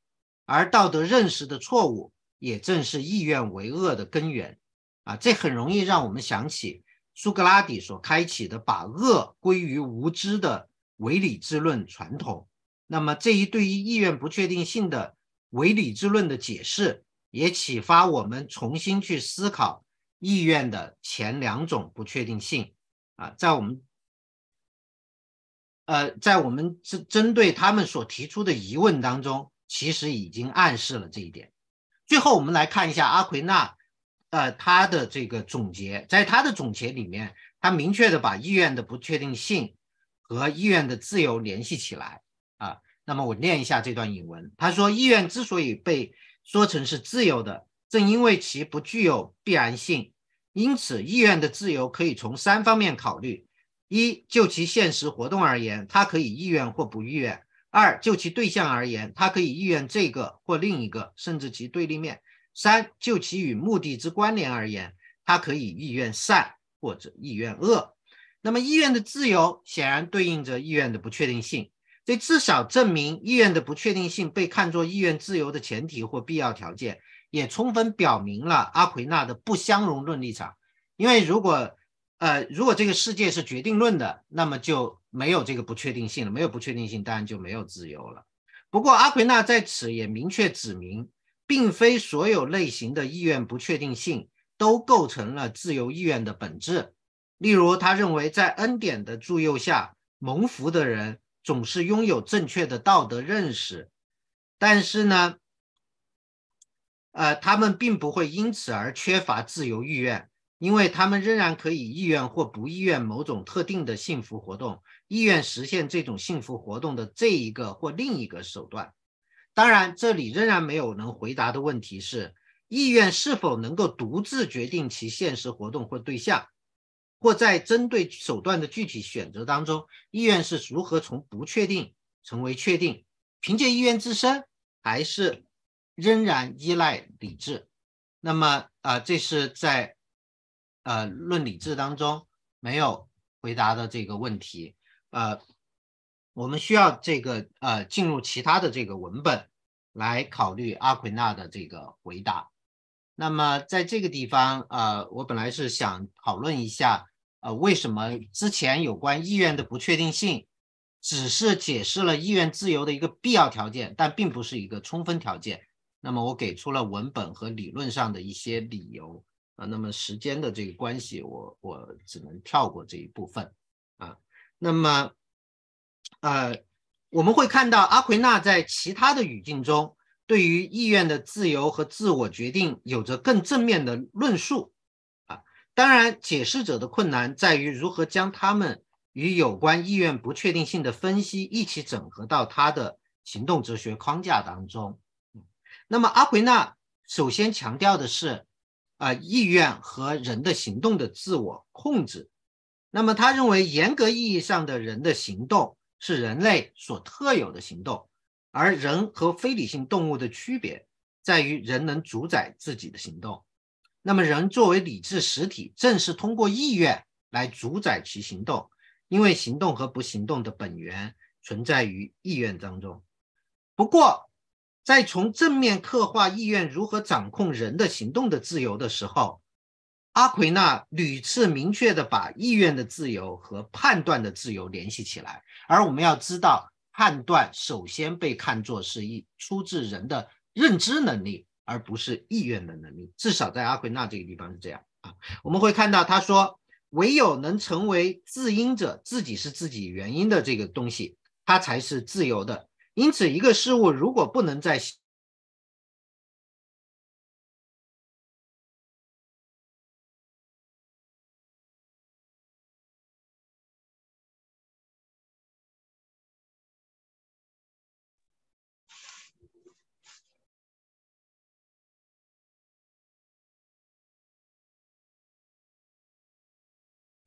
Speaker 1: 而道德认识的错误也正是意愿为恶的根源。啊，这很容易让我们想起苏格拉底所开启的把恶归于无知的。唯理智论传统，那么这一对于意愿不确定性的唯理智论的解释，也启发我们重新去思考意愿的前两种不确定性啊，在我们呃，在我们针针对他们所提出的疑问当中，其实已经暗示了这一点。最后，我们来看一下阿奎那呃他的这个总结，在他的总结里面，他明确的把意愿的不确定性。和意愿的自由联系起来啊，那么我念一下这段引文。他说，意愿之所以被说成是自由的，正因为其不具有必然性。因此，意愿的自由可以从三方面考虑：一，就其现实活动而言，它可以意愿或不意愿；二，就其对象而言，它可以意愿这个或另一个，甚至其对立面；三，就其与目的之关联而言，它可以意愿善或者意愿恶。那么意愿的自由显然对应着意愿的不确定性，这至少证明意愿的不确定性被看作意愿自由的前提或必要条件，也充分表明了阿奎那的不相容论立场。因为如果，呃，如果这个世界是决定论的，那么就没有这个不确定性了，没有不确定性，当然就没有自由了。不过阿奎那在此也明确指明，并非所有类型的意愿不确定性都构成了自由意愿的本质。例如，他认为在恩典的助佑下，蒙福的人总是拥有正确的道德认识，但是呢，呃，他们并不会因此而缺乏自由意愿，因为他们仍然可以意愿或不意愿某种特定的幸福活动，意愿实现这种幸福活动的这一个或另一个手段。当然，这里仍然没有能回答的问题是：意愿是否能够独自决定其现实活动或对象？或在针对手段的具体选择当中，意愿是如何从不确定成为确定？凭借意愿自身，还是仍然依赖理智？那么，啊，这是在呃论理智当中没有回答的这个问题。呃，我们需要这个呃进入其他的这个文本来考虑阿奎那的这个回答。那么，在这个地方，呃，我本来是想讨论一下。呃，为什么之前有关意愿的不确定性，只是解释了意愿自由的一个必要条件，但并不是一个充分条件？那么我给出了文本和理论上的一些理由。啊。那么时间的这个关系，我我只能跳过这一部分啊。那么，呃，我们会看到阿奎那在其他的语境中，对于意愿的自由和自我决定有着更正面的论述啊。当然，解释者的困难在于如何将他们与有关意愿不确定性的分析一起整合到他的行动哲学框架当中。那么阿奎那首先强调的是，啊，意愿和人的行动的自我控制。那么他认为，严格意义上的人的行动是人类所特有的行动，而人和非理性动物的区别在于人能主宰自己的行动。那么人作为理智实体，正是通过意愿来主宰其行动，因为行动和不行动的本源存在于意愿当中。不过，在从正面刻画意愿如何掌控人的行动的自由的时候，阿奎那屡次明确的把意愿的自由和判断的自由联系起来。而我们要知道，判断首先被看作是一出自人的认知能力，而不是意愿的能力。至少在阿奎那这个地方是这样啊。我们会看到他说，唯有能成为自因者，自己是自己原因的这个东西，它才是自由的。因此，一个事物如果不能在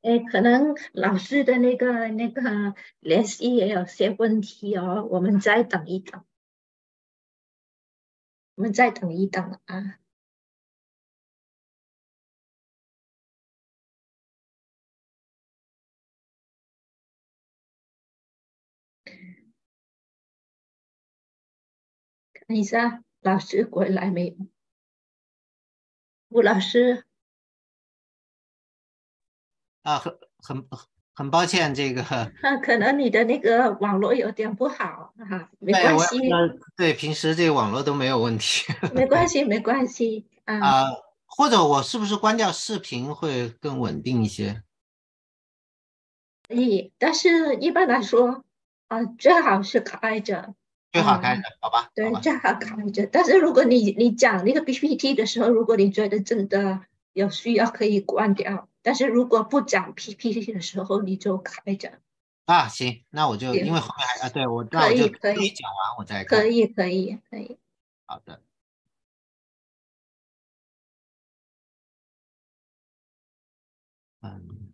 Speaker 2: 哎，可能老师的那个那个联系也有些问题哦，我们再等一等，我们再等一等啊。看一下老师回来没有？吴老师。
Speaker 1: 啊，很很很抱歉，这个 <laughs>
Speaker 2: 啊，可能你的那个网络有点不好啊，没关系。
Speaker 1: 对，平时这个网络都没有问题。<laughs>
Speaker 2: 没关系，<laughs> 没关系
Speaker 1: 啊。或者我是不是关掉视频会更稳定一些？
Speaker 2: 可以，但是一般来说啊，最好是开着。
Speaker 1: 最好开着，好吧？
Speaker 2: 对，最好开着。但是如果你你讲那个 PPT 的时候，如果你觉得真的有需要，可以关掉。但是如果不讲 PPT 的时候，你就开着
Speaker 1: 啊。行，那我就因为后面还啊，对我那我就可以讲完我再。
Speaker 2: 可以，可以，可以。
Speaker 1: 好的。嗯。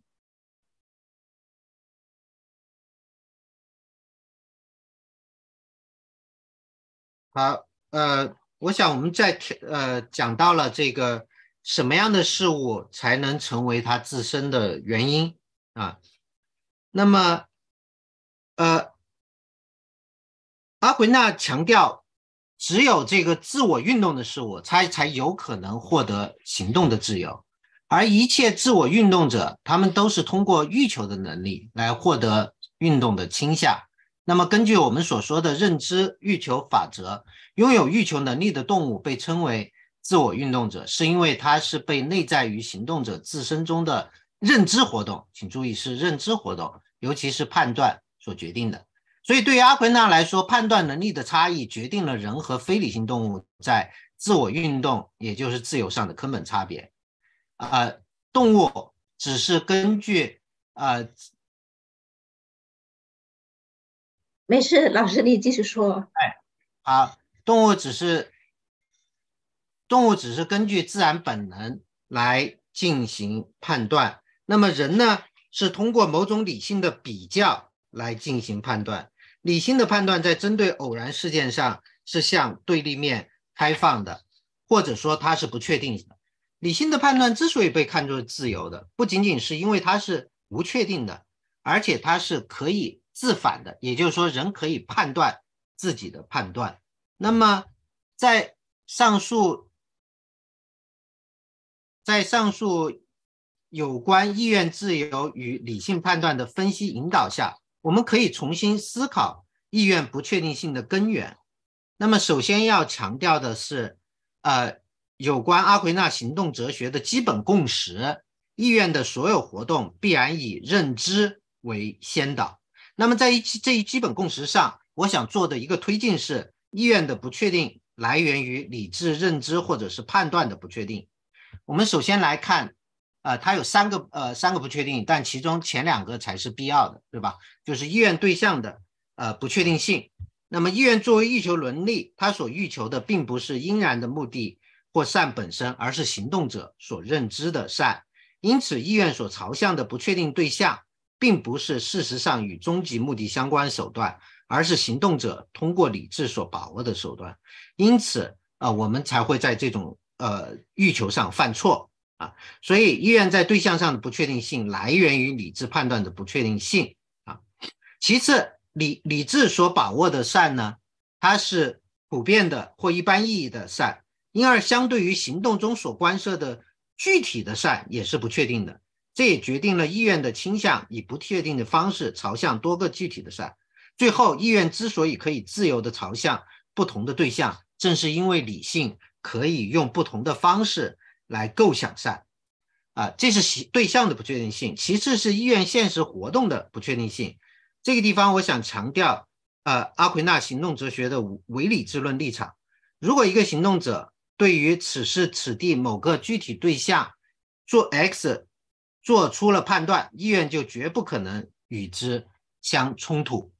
Speaker 1: 好，呃，我想我们在呃讲到了这个。什么样的事物才能成为它自身的原因啊？那么，呃，阿奎那强调，只有这个自我运动的事物，才才有可能获得行动的自由，而一切自我运动者，他们都是通过欲求的能力来获得运动的倾向。那么，根据我们所说的认知欲求法则，拥有欲求能力的动物被称为。自我运动者是因为他是被内在于行动者自身中的认知活动，请注意是认知活动，尤其是判断所决定的。所以对于阿奎那来说，判断能力的差异决定了人和非理性动物在自我运动，也就是自由上的根本差别。啊，动物只是根据啊，
Speaker 2: 没事，老师你继续说。
Speaker 1: 哎，好，动物只是。动物只是根据自然本能来进行判断，那么人呢是通过某种理性的比较来进行判断。理性的判断在针对偶然事件上是向对立面开放的，或者说它是不确定的。理性的判断之所以被看作自由的，不仅仅是因为它是不确定的，而且它是可以自反的，也就是说人可以判断自己的判断。那么在上述。在上述有关意愿自由与理性判断的分析引导下，我们可以重新思考意愿不确定性的根源。那么，首先要强调的是，呃，有关阿奎那行动哲学的基本共识：意愿的所有活动必然以认知为先导。那么在一这一基本共识上，我想做的一个推进是：意愿的不确定来源于理智认知或者是判断的不确定。我们首先来看，呃，它有三个呃三个不确定，但其中前两个才是必要的，对吧？就是意愿对象的呃不确定性。那么意愿作为欲求伦理，它所欲求的并不是应然的目的或善本身，而是行动者所认知的善。因此，意愿所朝向的不确定对象，并不是事实上与终极目的相关手段，而是行动者通过理智所把握的手段。因此，啊，我们才会在这种呃欲求上犯错啊。所以，意愿在对象上的不确定性来源于理智判断的不确定性啊。其次，理理智所把握的善呢，它是普遍的或一般意义的善，因而相对于行动中所关涉的具体的善也是不确定的。这也决定了意愿的倾向以不确定的方式朝向多个具体的善。最后，意愿之所以可以自由的朝向不同的对象，正是因为理性可以用不同的方式来构想善。啊，这是其对象的不确定性。其次是意愿现实活动的不确定性。这个地方我想强调，呃，阿奎那行动哲学的唯理智论立场。如果一个行动者对于此时此地某个具体对象做 X 做出了判断，意愿就绝不可能与之相冲突。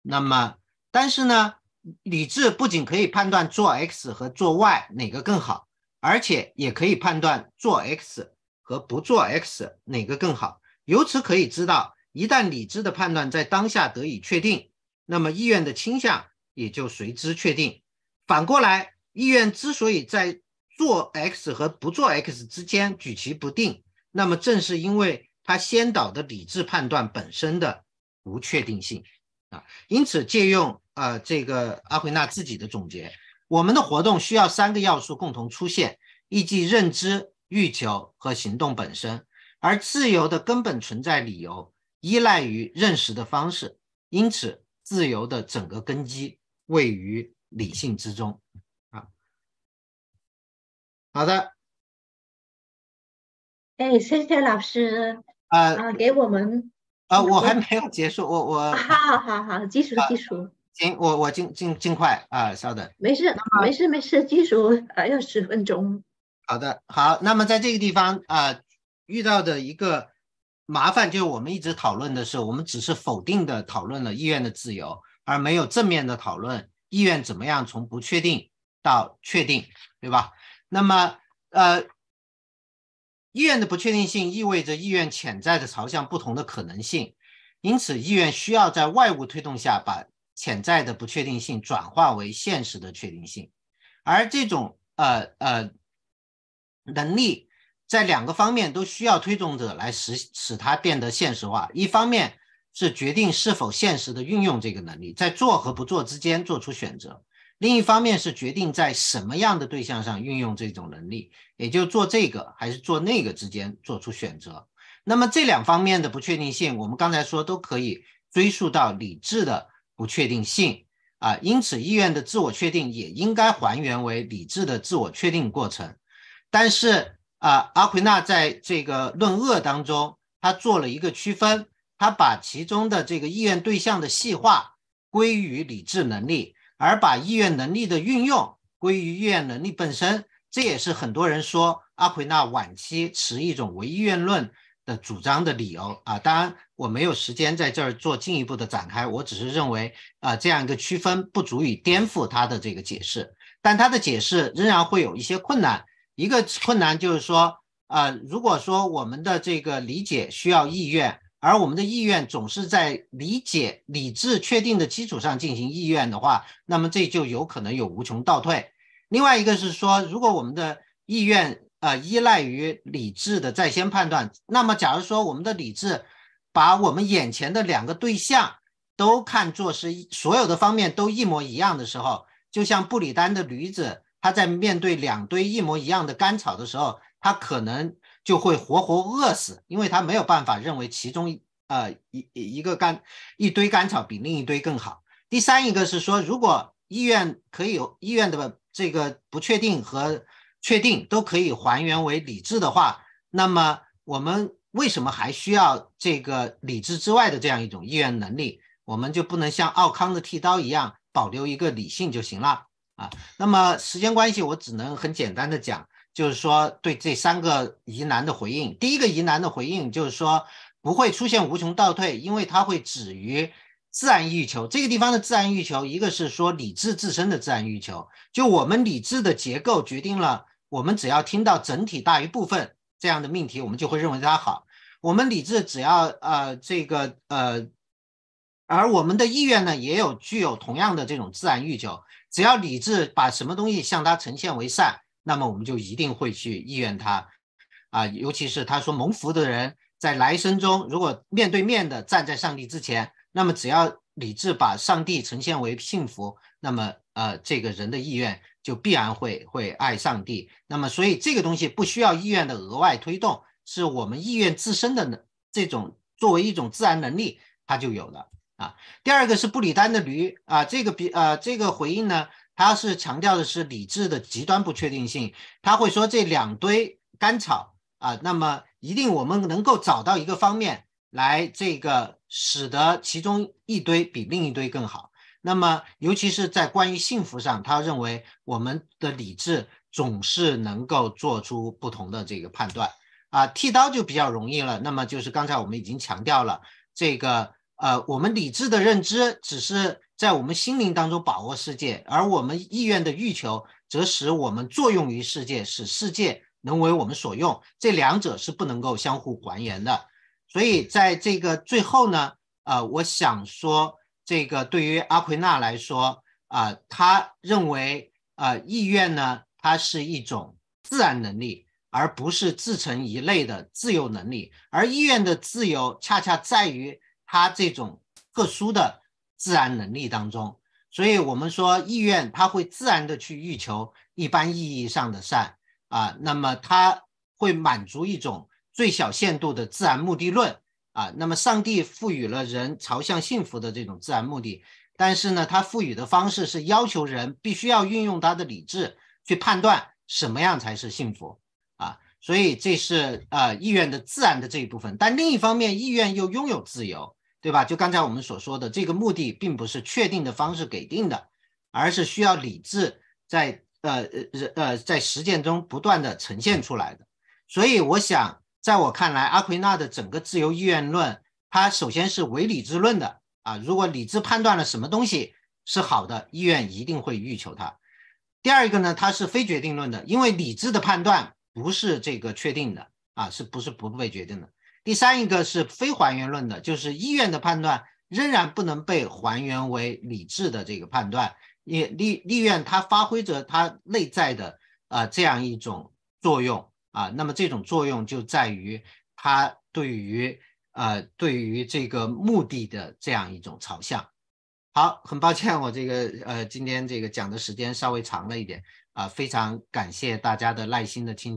Speaker 1: 那么，但是呢，理智不仅可以判断做 X 和做 Y 哪个更好，而且也可以判断做 X 和不做 X 哪个更好。由此可以知道。一旦理智的判断在当下得以确定，那么意愿的倾向也就随之确定。反过来，意愿之所以在做 X 和不做 X 之间举棋不定，那么正是因为它先导的理智判断本身的不确定性啊。因此，借用呃这个阿奎那自己的总结，我们的活动需要三个要素共同出现，以及认知、欲求和行动本身，而自由的根本存在理由。依赖于认识的方式，因此自由的整个根基位于理性之中。啊，好的。
Speaker 2: 哎，谢谢老师。啊啊，给我们。
Speaker 1: 啊，我还没有结束，我我。
Speaker 2: 好好好，技术技术。
Speaker 1: 行，我我尽尽尽快啊，稍等。
Speaker 2: 没事，没事没事，技术还要十分钟。
Speaker 1: 好的，好，那么在这个地方啊，遇到的一个。麻烦就是我们一直讨论的是，我们只是否定的讨论了意愿的自由，而没有正面的讨论意愿怎么样从不确定到确定，对吧？那么，呃，意愿的不确定性意味着意愿潜在的朝向不同的可能性，因此意愿需要在外物推动下把潜在的不确定性转化为现实的确定性，而这种呃呃能力。在两个方面都需要推动者来使使它变得现实化。一方面是决定是否现实的运用这个能力，在做和不做之间做出选择；另一方面是决定在什么样的对象上运用这种能力，也就做这个还是做那个之间做出选择。那么这两方面的不确定性，我们刚才说都可以追溯到理智的不确定性啊。因此，意愿的自我确定也应该还原为理智的自我确定过程，但是。啊，阿奎那在这个论恶当中，他做了一个区分，他把其中的这个意愿对象的细化归于理智能力，而把意愿能力的运用归于意愿能力本身。这也是很多人说阿奎那晚期持一种唯意愿论的主张的理由啊。当然，我没有时间在这儿做进一步的展开，我只是认为啊，这样一个区分不足以颠覆他的这个解释，但他的解释仍然会有一些困难。一个困难就是说，呃，如果说我们的这个理解需要意愿，而我们的意愿总是在理解理智确定的基础上进行意愿的话，那么这就有可能有无穷倒退。另外一个是说，如果我们的意愿呃依赖于理智的在先判断，那么假如说我们的理智把我们眼前的两个对象都看作是所有的方面都一模一样的时候，就像布里丹的驴子。他在面对两堆一模一样的干草的时候，他可能就会活活饿死，因为他没有办法认为其中呃一一个干一堆干草比另一堆更好。第三一个是说，如果意愿可以有意愿的这个不确定和确定，都可以还原为理智的话，那么我们为什么还需要这个理智之外的这样一种意愿能力？我们就不能像奥康的剃刀一样保留一个理性就行了啊？那么时间关系，我只能很简单的讲，就是说对这三个疑难的回应。第一个疑难的回应就是说不会出现无穷倒退，因为它会止于。自然欲求这个地方的自然欲求，一个是说理智自身的自然欲求，就我们理智的结构决定了，我们只要听到整体大于部分这样的命题，我们就会认为它好。我们理智只要呃这个呃，而我们的意愿呢，也有具有同样的这种自然欲求，只要理智把什么东西向它呈现为善，那么我们就一定会去意愿它啊，尤其是他说蒙福的人在来生中，如果面对面的站在上帝之前。那么，只要理智把上帝呈现为幸福，那么呃，这个人的意愿就必然会会爱上帝。那么，所以这个东西不需要意愿的额外推动，是我们意愿自身的能这种作为一种自然能力，它就有了啊。第二个是布里丹的驴啊，这个比呃这个回应呢，它是强调的是理智的极端不确定性。他会说这两堆干草啊，那么一定我们能够找到一个方面来这个。使得其中一堆比另一堆更好。那么，尤其是在关于幸福上，他认为我们的理智总是能够做出不同的这个判断啊。剃刀就比较容易了。那么就是刚才我们已经强调了，这个呃，我们理智的认知只是在我们心灵当中把握世界，而我们意愿的欲求则使我们作用于世界，使世界能为我们所用。这两者是不能够相互还原的。所以在这个最后呢，呃，我想说，这个对于阿奎那来说，啊，他认为，呃，意愿呢，它是一种自然能力，而不是自成一类的自由能力。而意愿的自由，恰恰在于它这种特殊的自然能力当中。所以，我们说意愿，它会自然的去欲求一般意义上的善，啊，那么它会满足一种。最小限度的自然目的论啊，那么上帝赋予了人朝向幸福的这种自然目的，但是呢，他赋予的方式是要求人必须要运用他的理智去判断什么样才是幸福啊，所以这是呃意愿的自然的这一部分。但另一方面，意愿又拥有自由，对吧？就刚才我们所说的，这个目的并不是确定的方式给定的，而是需要理智在呃呃呃在实践中不断的呈现出来的。所以我想。在我看来，阿奎那的整个自由意愿论，它首先是唯理智论的啊。如果理智判断了什么东西是好的，意愿一定会欲求它。第二个呢，它是非决定论的，因为理智的判断不是这个确定的啊，是不是不被决定的？第三一个是非还原论的，就是意愿的判断仍然不能被还原为理智的这个判断，也利利愿它发挥着它内在的啊这样一种作用。啊，那么这种作用就在于它对于呃对于这个目的的这样一种朝向。好，很抱歉我这个呃今天这个讲的时间稍微长了一点啊，非常感谢大家的耐心的倾听。